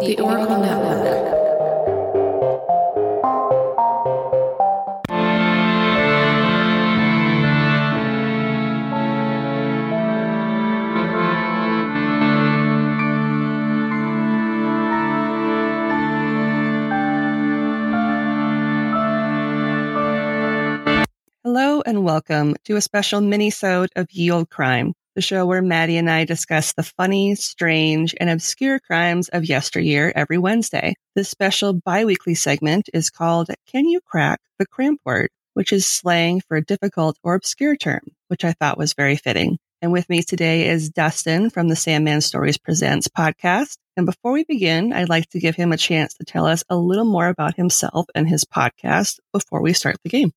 The Oracle Network. Hello and welcome to a special mini-sode of Ye Olde Crime, the show where Maddie and I discuss the funny, strange, and obscure crimes of yesteryear every Wednesday. This special bi-weekly segment is called Can You Crack the Cramp Word, which is slang for a difficult or obscure term, which I thought was very fitting. And with me today is Dustin from the Sandman Stories Presents podcast. And before we begin, I'd like to give him a chance to tell us a little more about himself and his podcast before we start the game.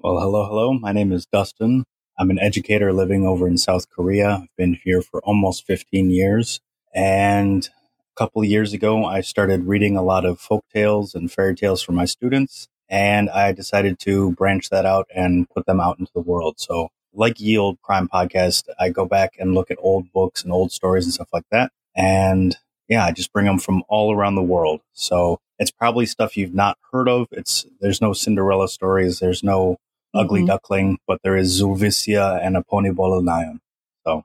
Well, hello, hello. My name is Dustin. I'm an educator living over in South Korea. I've been here for almost 15 years. And a couple of years ago, I started reading a lot of folk tales and fairy tales for my students. And I decided to branch that out and put them out into the world. So, like Ye Olde Crime Podcast, I go back and look at old books and old stories and stuff like that. And yeah, I just bring them from all around the world. So it's probably stuff you've not heard of. It's there's no Cinderella stories. There's no ugly Mhm. duckling, but there is Zulvisia and Aponibolinayen. So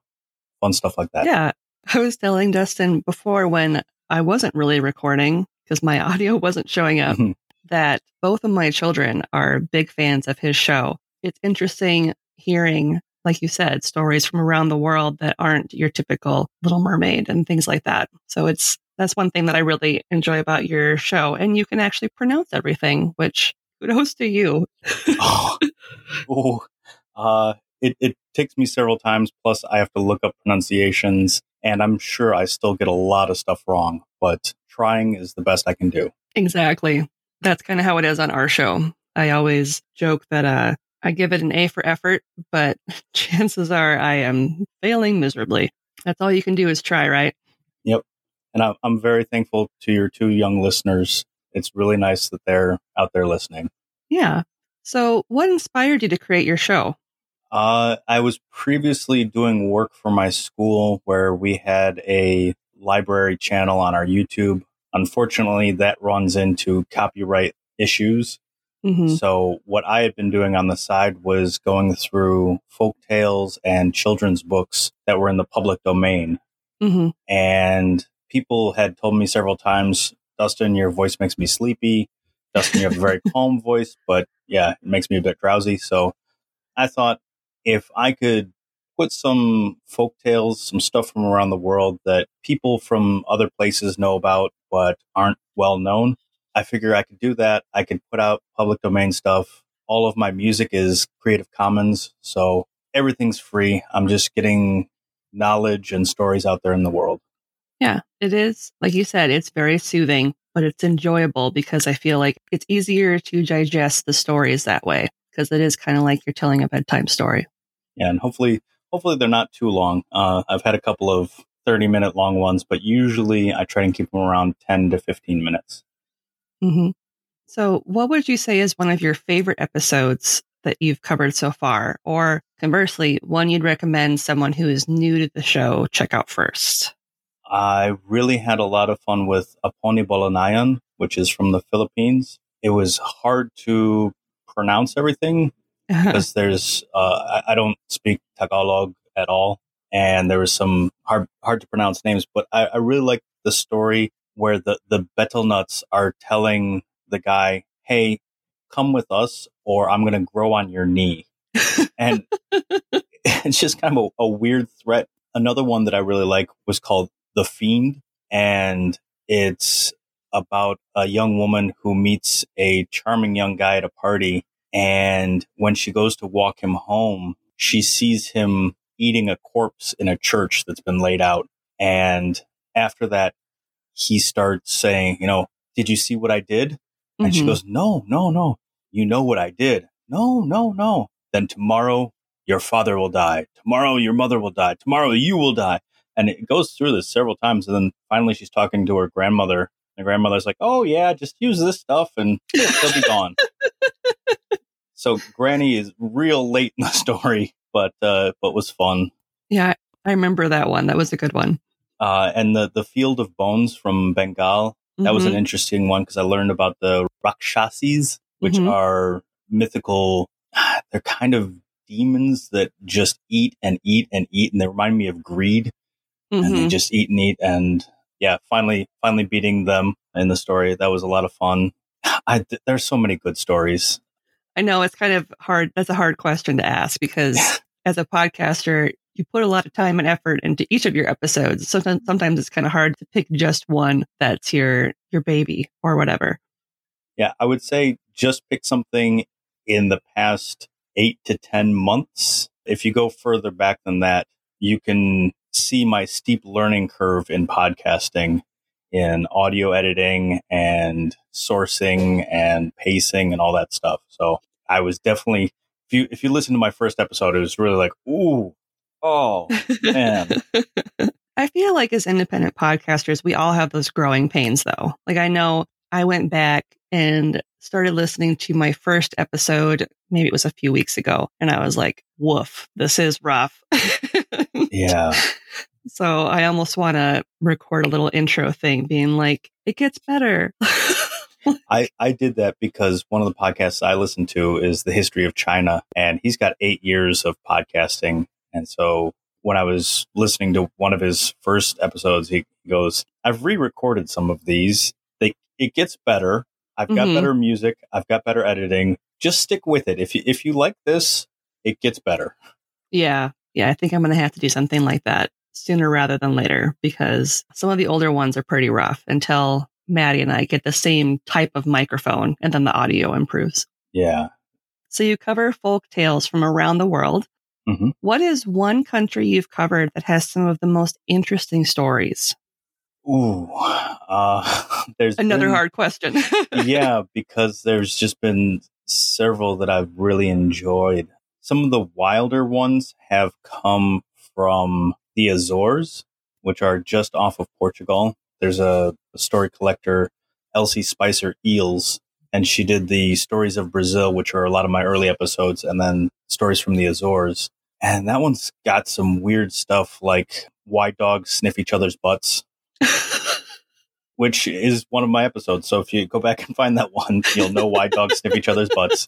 fun stuff like that. Yeah. I was telling Dustin before when I wasn't really recording because my audio wasn't showing up Mhm. that both of my children are big fans of his show. It's interesting hearing, like you said, stories from around the world that aren't your typical Little Mermaid and things like that. So it's that's one thing that I really enjoy about your show. And you can actually pronounce everything, which kudos to you. oh, oh, uh, it, it takes me several times. Plus, I have to look up pronunciations, and I'm sure I still get a lot of stuff wrong. But trying is the best I can do. Exactly. That's kind of how it is on our show. I always joke that uh, I give it an A for effort, but chances are I am failing miserably. That's all you can do is try, right? Yep. And I, I'm very thankful to your two young listeners. It's really nice that they're out there listening. Yeah. So, what inspired you to create your show? Uh, I was previously doing work for my school where we had a library channel on our YouTube. Unfortunately, that runs into copyright issues. hmm So what I had been doing on the side was going through folk tales and children's books that were in the public domain. hmm And people had told me several times, Dustin, your voice makes me sleepy. Dustin, you have a very calm voice, but yeah, it makes me a bit drowsy. So I thought if I could put some folk tales, some stuff from around the world that people from other places know about but aren't well known, I figure I could do that. I could put out public domain stuff. All of my music is Creative Commons, so everything's free. I'm just getting knowledge and stories out there in the world. Yeah, it is. Like you said, it's very soothing, but it's enjoyable because I feel like it's easier to digest the stories that way because it is kind of like you're telling a bedtime story. Yeah, and hopefully, hopefully they're not too long. Uh, I've had a couple of 30 minute long ones, but usually I try and keep them around 10 to 15 minutes. hmm So, what would you say is one of your favorite episodes that you've covered so far? Or conversely, one you'd recommend someone who is new to the show check out first? I really had a lot of fun with Aponibolinayen, which is from the Philippines. It was hard to pronounce everything because there's uh, I, I don't speak Tagalog at all, and there was some hard hard to pronounce names. But I, I really like the story where the the betel nuts are telling the guy, "Hey, come with us, or I'm going to grow on your knee," and it's just kind of a, a weird threat. Another one that I really like was called The Fiend, and it's about a young woman who meets a charming young guy at a party. And when she goes to walk him home, she sees him eating a corpse in a church that's been laid out. And after that, he starts saying, you know, did you see what I did? And she Mhm. goes, no, no, no. You know what I did. No, no, no. Then tomorrow your father will die. Tomorrow your mother will die. Tomorrow you will die. And it goes through this several times. And then finally she's talking to her grandmother. And the grandmother's like, oh yeah, just use this stuff and they'll be gone. so Granny is real late in the story, but, uh, but was fun. Yeah, I remember that one. That was a good one. Uh, and the, the Field of Bones from Bengal, that mm-hmm. was an mm-hmm. interesting one because I learned about the Rakshasis, which mm-hmm. are mythical. They're kind of demons that just eat and eat and eat. And they remind me of greed. Mm-hmm. And they just eat and eat. And yeah, finally, finally beating them in the story. That was a lot of fun. I, there's so many good stories. I know it's kind of hard. That's a hard question to ask because as a podcaster, you put a lot of time and effort into each of your episodes. So sometimes it's kind of hard to pick just one that's your your baby or whatever. Yeah, I would say just pick something in the past 8 to 10 months. If you go further back than that, you can see my steep learning curve in podcasting in audio editing and sourcing and pacing and all that stuff. So I was definitely if you if you listen to my first episode, it was really like, ooh, oh man. I feel like as independent podcasters, we all have those growing pains though. Like I know I went back and started listening to my first episode, maybe it was a few weeks ago, and I was like, woof, this is rough. yeah. So I almost want to record a little intro thing being like, it gets better. I, I did that because one of the podcasts I listen to is The History of China, and he's got eight years of podcasting. And so when I was listening to one of his first episodes, he goes, I've re recorded some of these. They, it gets better. I've got mm-hmm. better music. I've got better editing. Just stick with it. If you, if you like this, it gets better. Yeah. Yeah. I think I'm going to have to do something like that sooner rather than later because some of the older ones are pretty rough until Maddie and I get the same type of microphone and then the audio improves. Yeah. So you cover folk tales from around the world. Mm-hmm. What is one country you've covered that has some of the most interesting stories? Ooh, uh, there's another been, hard question. yeah, because there's just been several that I've really enjoyed. Some of the wilder ones have come from the Azores, which are just off of Portugal. There's a, a story collector, Elsie Spicer Eells, and she did the stories of Brazil, which are a lot of my early episodes, and then stories from the Azores. And that one's got some weird stuff like why dogs sniff each other's butts, which is one of my episodes. So if you go back and find that one, you'll know why dogs sniff each other's butts.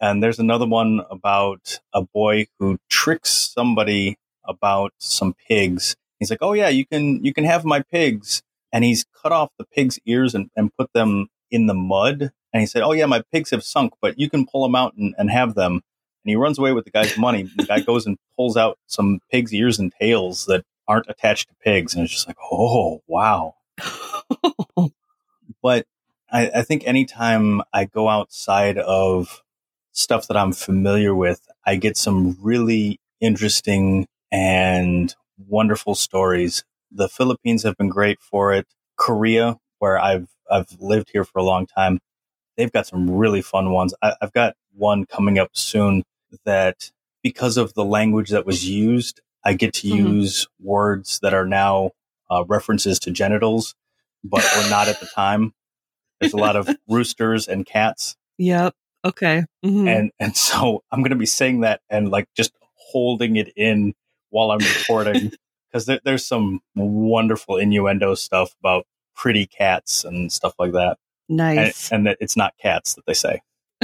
And there's another one about a boy who tricks somebody about some pigs. He's like, "Oh yeah, you can you can have my pigs," and he's cut off the pig's ears and, and put them in the mud. And he said, "Oh yeah, my pigs have sunk, but you can pull them out and, and have them." And he runs away with the guy's money. the guy goes and pulls out some pig's ears and tails that aren't attached to pigs, and it's just like, "Oh wow!" but I, I think anytime I go outside of stuff that I'm familiar with, I get some really interesting and wonderful stories. The Philippines have been great for it. Korea, where I've I've lived here for a long time, they've got some really fun ones. I, have got one coming up soon that because of the language that was used, I get to mm-hmm. use words that are now uh, references to genitals, but were not at the time. There's a lot of roosters and cats. Yep. Okay. Mm-hmm. And and so I'm going to be saying that and like just holding it in while I'm recording because there, there's some wonderful innuendo stuff about pretty cats and stuff like that. Nice. And, and that it's not cats that they say.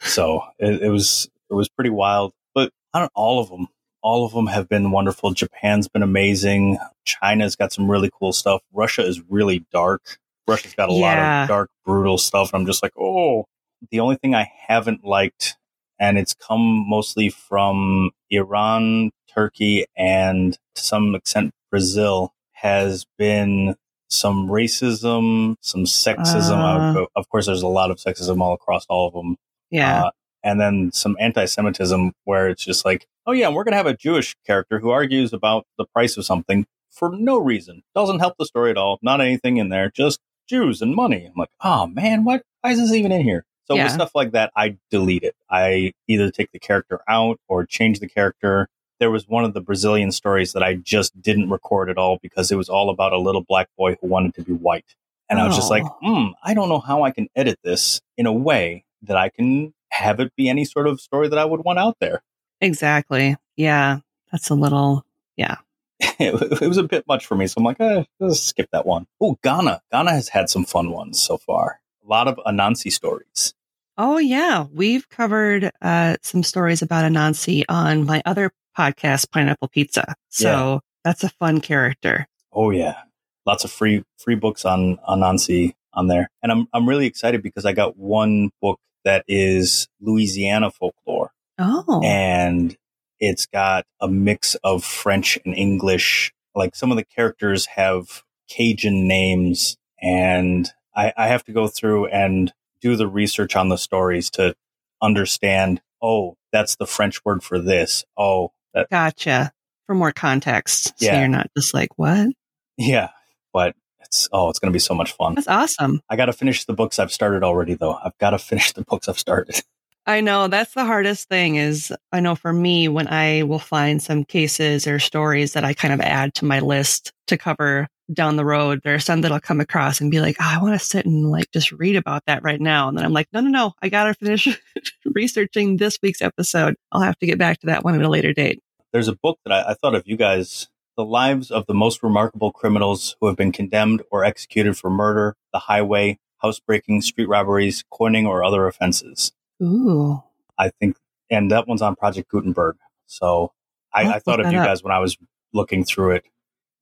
so it, it, was it was pretty wild. But I don't all of them. All of them have been wonderful. Japan's been amazing. China's got some really cool stuff. Russia is really dark. Russia's got a yeah. lot of dark, brutal stuff. And I'm just like, oh. The only thing I haven't liked and it's come mostly from Iran, Turkey, and to some extent Brazil, has been some racism, some sexism. Uh, of course, there's a lot of sexism all across all of them. Yeah. Uh, and then some anti-Semitism where it's just like, oh yeah, we're going to have a Jewish character who argues about the price of something for no reason. Doesn't help the story at all. Not anything in there. Just Jews and money. I'm like, oh man, what? Why is this even in here? So yeah. with stuff like that, I delete it. I either take the character out or change the character. There was one of the Brazilian stories that I just didn't record at all because it was all about a little black boy who wanted to be white. And oh. I was just like, oh. hmm, I don't know how I can edit this in a way that I can have it be any sort of story that I would want out there. Exactly. Yeah. That's a little, yeah. it, it was a bit much for me. So I'm like, eh, let's skip that one. Oh, Ghana. Ghana has had some fun ones so far. A lot of Anansi stories. Oh, yeah. We've covered uh, some stories about Anansi on my other podcast, Pineapple Pizza. So yeah. that's a fun character. Oh, yeah. Lots of free free books on Anansi on there. And I'm, I'm really excited because I got one book that is Louisiana folklore. Oh. And it's got a mix of French and English. Like some of the characters have Cajun names, and I, I have to go through and do the research on the stories to understand. Oh, that's the French word for this. Oh, that, gotcha. For more context, so yeah. you're not just like what? Yeah, but it's oh, it's going to be so much fun. That's awesome. I got to finish the books I've started already, though. I've got to finish the books I've started. I know that's the hardest thing is I know for me when I will find some cases or stories that I kind of add to my list to cover down the road, there are some that I'll come across and be like, oh, I want to sit and like just read about that right now. And then I'm like, no, no, no, I got to finish researching this week's episode. I'll have to get back to that one at a later date. There's a book that I, I thought of you guys the lives of the most remarkable criminals who have been condemned or executed for murder, the highway, housebreaking, street robberies, coining, or other offenses. Ooh. I think, and that one's on Project Gutenberg. So I, I thought of you up. guys when I was looking through it.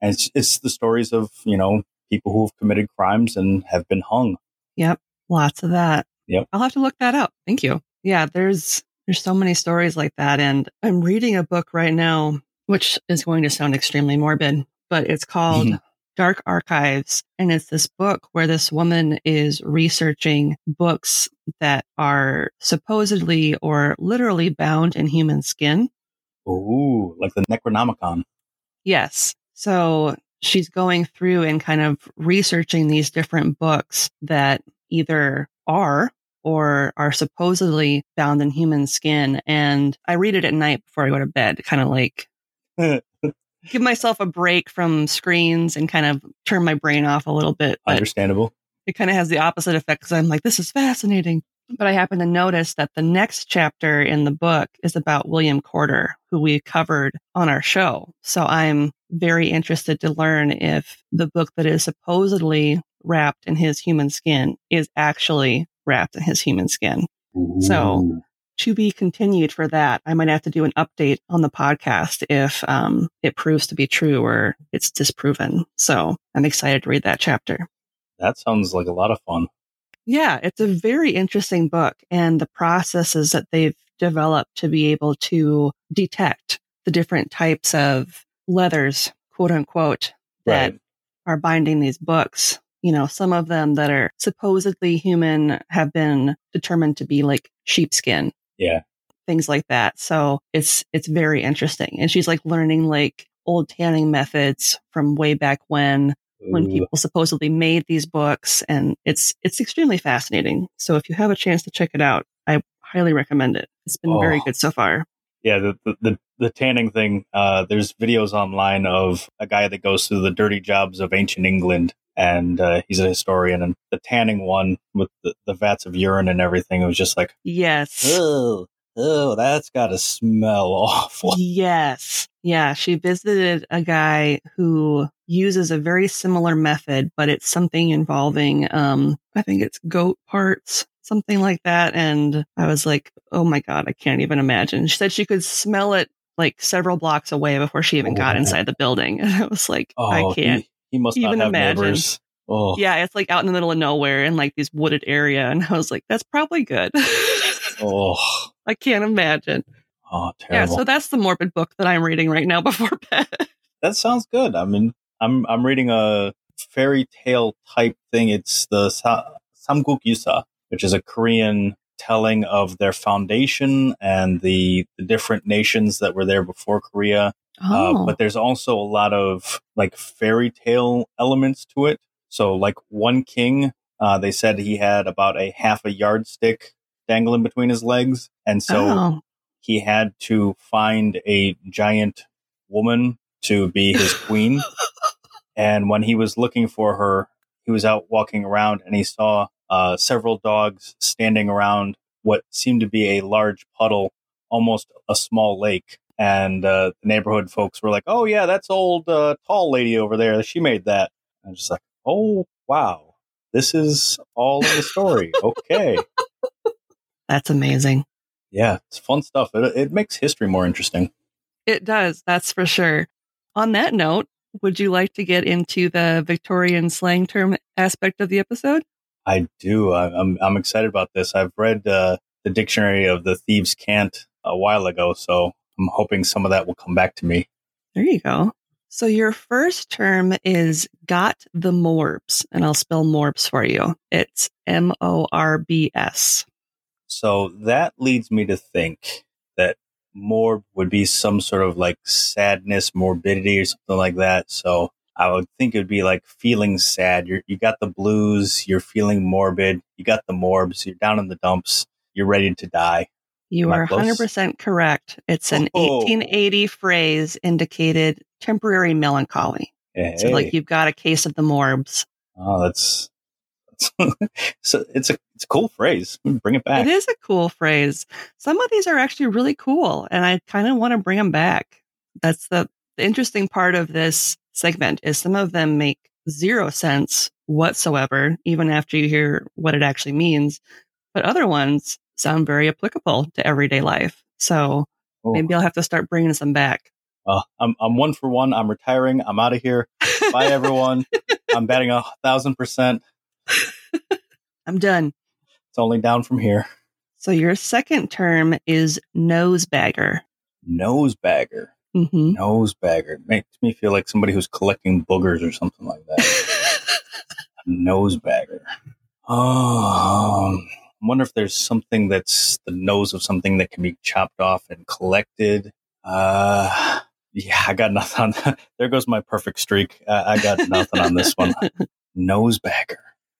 And it's, it's the stories of, you know, people who have committed crimes and have been hung. Yep. Lots of that. Yep. I'll have to look that up. Thank you. Yeah. There's, there's so many stories like that. And I'm reading a book right now, which is going to sound extremely morbid, but it's called mm-hmm. Dark Archives. And it's this book where this woman is researching books that are supposedly or literally bound in human skin. Ooh, like the Necronomicon. Yes. So she's going through and kind of researching these different books that either are or are supposedly bound in human skin. And I read it at night before I go to bed, kind of like give myself a break from screens and kind of turn my brain off a little bit. Understandable. It kind of has the opposite effect because I'm like, this is fascinating. But I happen to notice that the next chapter in the book is about William Corder, who we covered on our show. So I'm very interested to learn if the book that is supposedly wrapped in his human skin is actually wrapped in his human skin. Ooh. So to be continued for that. I might have to do an update on the podcast if um, it proves to be true or it's disproven. So I'm excited to read that chapter. That sounds like a lot of fun. Yeah, it's a very interesting book and the processes that they've developed to be able to detect the different types of leathers, quote unquote, that right. are binding these books. You know, some of them that are supposedly human have been determined to be like sheepskin yeah. Things like that. So it's, it's very interesting. And she's like learning like old tanning methods from way back when, Ooh. when people supposedly made these books. And it's, it's extremely fascinating. So if you have a chance to check it out, I highly recommend it. It's been oh. very good so far. Yeah, the, the, the, the tanning thing, uh, there's videos online of a guy that goes through the dirty jobs of ancient England and uh, he's a historian. And the tanning one with the, the vats of urine and everything, it was just like, yes, oh, oh, that's got to smell awful. Yes, yeah. She visited a guy who uses a very similar method, but it's something involving, um, I think it's goat parts. Something like that. And I was like, oh my God, I can't even imagine. She said she could smell it like several blocks away before she even oh, got inside the building. And I was like, oh, I can't. He, must even imagine. Neighbors. Oh. Yeah, it's like out in the middle of nowhere in like this wooded area. And I was like, that's probably good. oh. I can't imagine. Oh, terrible. Yeah, so that's the morbid book that I'm reading right now before bed. that sounds good. I mean, I'm I'm reading a fairy tale type thing. It's the Sa- Samguk Yusa, which is a Korean telling of their foundation and the, the different nations that were there before Korea oh. Uh, but there's also a lot of like fairy tale elements to it. So, like one king, uh, they said he had about a half a yardstick dangling between his legs. And so oh. he had to find a giant woman to be his queen. and when he was looking for her, he was out walking around and he saw uh, several dogs standing around what seemed to be a large puddle, almost a small lake. And uh, the neighborhood folks were like, "Oh yeah, that's old uh, tall lady over there. She made that." I'm just like, "Oh wow, this is all of the story." okay, that's amazing. Yeah, it's fun stuff. It, it makes history more interesting. It does, that's for sure. On that note, would you like to get into the Victorian slang term aspect of the episode? I do. I, I'm I'm excited about this. I've read uh, the dictionary of the thieves' cant a while ago, so I'm hoping some of that will come back to me. There you go. So your first term is got the morbs, and I'll spell morbs for you. It's M O R B S. So that leads me to think that morb would be some sort of like sadness, morbidity, or something like that. So I would think it would be like feeling sad. You're, you got the blues, you're feeling morbid, you got the morbs, you're down in the dumps, you're ready to die. You are 100% correct. It's an oh. 1880 phrase indicated temporary melancholy. Hey. So, like, you've got a case of the morbs. Oh, that's so it's a it's a cool phrase. Bring it back. It is a cool phrase. Some of these are actually really cool, and I kind of want to bring them back. That's the, the interesting part of this segment is some of them make zero sense whatsoever, even after you hear what it actually means. But other ones sound very applicable to everyday life. So oh. maybe I'll have to start bringing some back. Uh, I'm I'm one for one. I'm retiring. I'm out of here. Bye, everyone. I'm betting a thousand percent. I'm done. It's only down from here. So your second term is nosebagger. Nosebagger. Mm-hmm. Nosebagger makes me feel like somebody who's collecting boogers or something like that. nosebagger. Oh, um, wonder if there's something that's the nose of something that can be chopped off and collected. Uh, yeah, I got nothing on that. There goes my perfect streak. Uh, I got nothing on this one. Nosebagger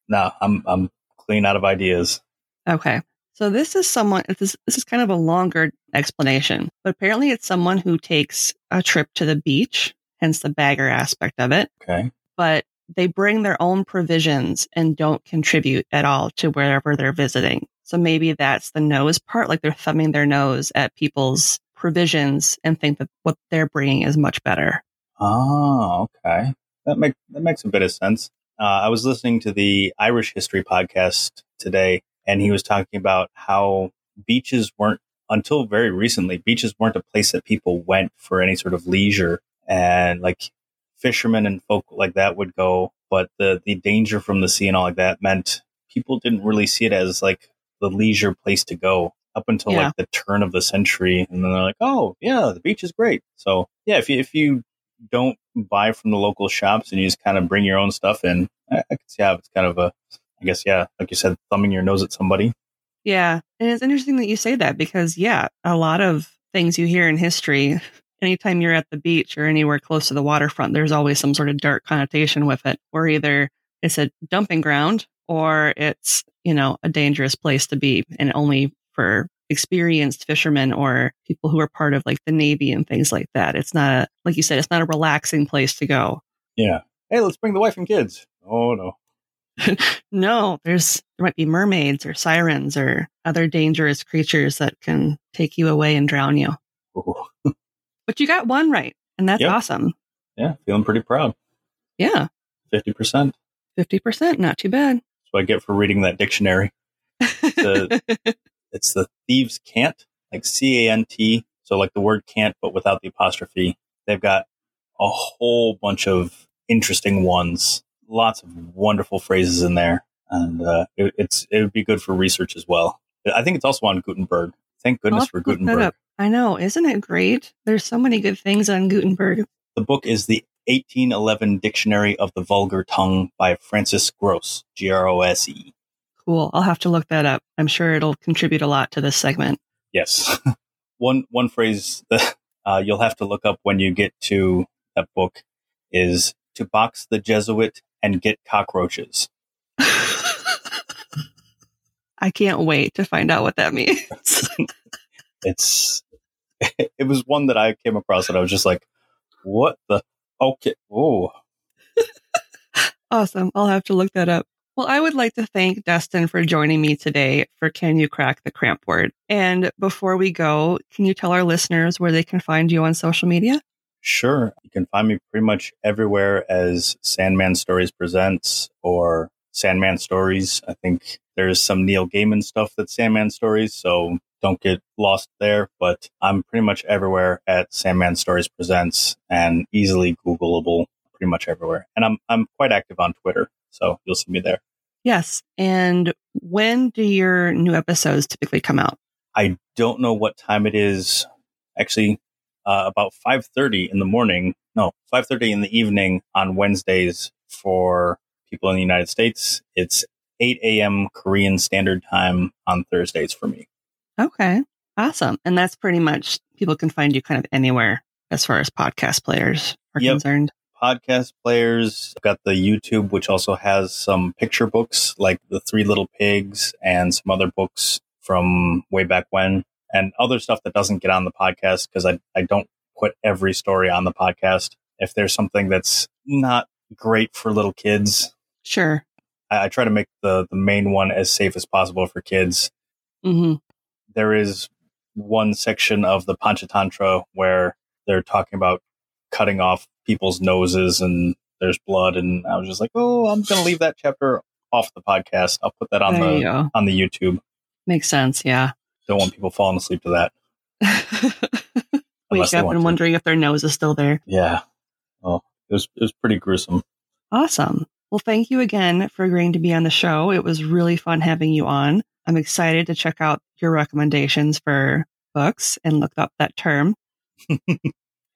no, I'm I'm clean out of ideas. Okay. So this is someone this this is kind of a longer explanation, but apparently it's someone who takes a trip to the beach, hence the bagger aspect of it. Okay. But they bring their own provisions and don't contribute at all to wherever they're visiting. So maybe that's the nose part, like they're thumbing their nose at people's provisions and think that what they're bringing is much better. Oh, okay. That makes that makes a bit of sense. Uh, I was listening to the Irish History podcast today, and he was talking about how beaches weren't, until very recently, beaches weren't a place that people went for any sort of leisure. And like fishermen and folk like that would go, but the, the danger from the sea and all like that meant people didn't really see it as like the leisure place to go up until yeah. like the turn of the century. And then they're like, oh, yeah, the beach is great. So, yeah, if you, if you don't buy from the local shops and you just kind of bring your own stuff in, I, I can see how it's kind of a, I guess, yeah, like you said, thumbing your nose at somebody. Yeah. And it's interesting that you say that because, yeah, a lot of things you hear in history, anytime you're at the beach or anywhere close to the waterfront, there's always some sort of dark connotation with it, where either it's a dumping ground or it's, you know, a dangerous place to be and only for experienced fishermen or people who are part of like the Navy and things like that. It's not a, like you said, it's not a relaxing place to go. Yeah. Hey, let's bring the wife and kids. Oh, no. no, there's, there might be mermaids or sirens or other dangerous creatures that can take you away and drown you. Oh. But you got one right. And that's yep. awesome. Yeah. Feeling pretty proud. Yeah. 50%. 50%. Not too bad. That's what I get for reading that dictionary. The, It's the thieves' cant, like C A N T. So like the word can't, but without the apostrophe. They've got a whole bunch of interesting ones, lots of wonderful phrases in there, and uh, it, it's it would be good for research as well. I think it's also on Gutenberg. Thank goodness for Gutenberg. I know, isn't it great? There's so many good things on Gutenberg. The book is the 1811 Dictionary of the Vulgar Tongue by Francis Grose, G R O S E. Cool. I'll have to look that up. I'm sure it'll contribute a lot to this segment. Yes. one one phrase that uh, you'll have to look up when you get to that book is to box the Jesuit and get cockroaches. I can't wait to find out what that means. it's it was one that I came across and I was just like, what the okay. Oh. awesome. I'll have to look that up. Well, I would like to thank Dustin for joining me today for Can You Crack the Cramp Word? And before we go, can you tell our listeners where they can find you on social media? Sure. You can find me pretty much everywhere as Sandman Stories Presents or Sandman Stories. I think there's some Neil Gaiman stuff that's Sandman Stories, so don't get lost there. But I'm pretty much everywhere at Sandman Stories Presents and easily Googleable pretty much everywhere. And I'm I'm quite active on Twitter. So you'll see me there. Yes. And when do your new episodes typically come out? I don't know what time it is. Actually, uh, about 5.30 in the morning. No, 5.30 in the evening on Wednesdays for people in the United States. It's 8 a.m. Korean Standard Time on Thursdays for me. Okay. Awesome. And that's pretty much people can find you kind of anywhere as far as podcast players are yep. concerned podcast players. I've got the YouTube, which also has some picture books like The Three Little Pigs and some other books from way back when, and other stuff that doesn't get on the podcast because I, I don't put every story on the podcast. If there's something that's not great for little kids, sure. I, I try to make the, the main one as safe as possible for kids. Mm-hmm. There is one section of the Panchatantra where they're talking about cutting off people's noses and there's blood and I was just like, oh, I'm going to leave that chapter off the podcast. I'll put that on there the on the YouTube. Makes sense, yeah. Don't want people falling asleep to that. Wake up and wondering if their nose is still there. Yeah. Well, it was it was pretty gruesome. Awesome. Well, thank you again for agreeing to be on the show. It was really fun having you on. I'm excited to check out your recommendations for books and look up that term.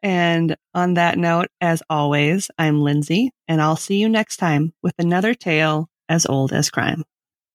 And on that note, as always, I'm Lindsay, and I'll see you next time with another tale as old as crime.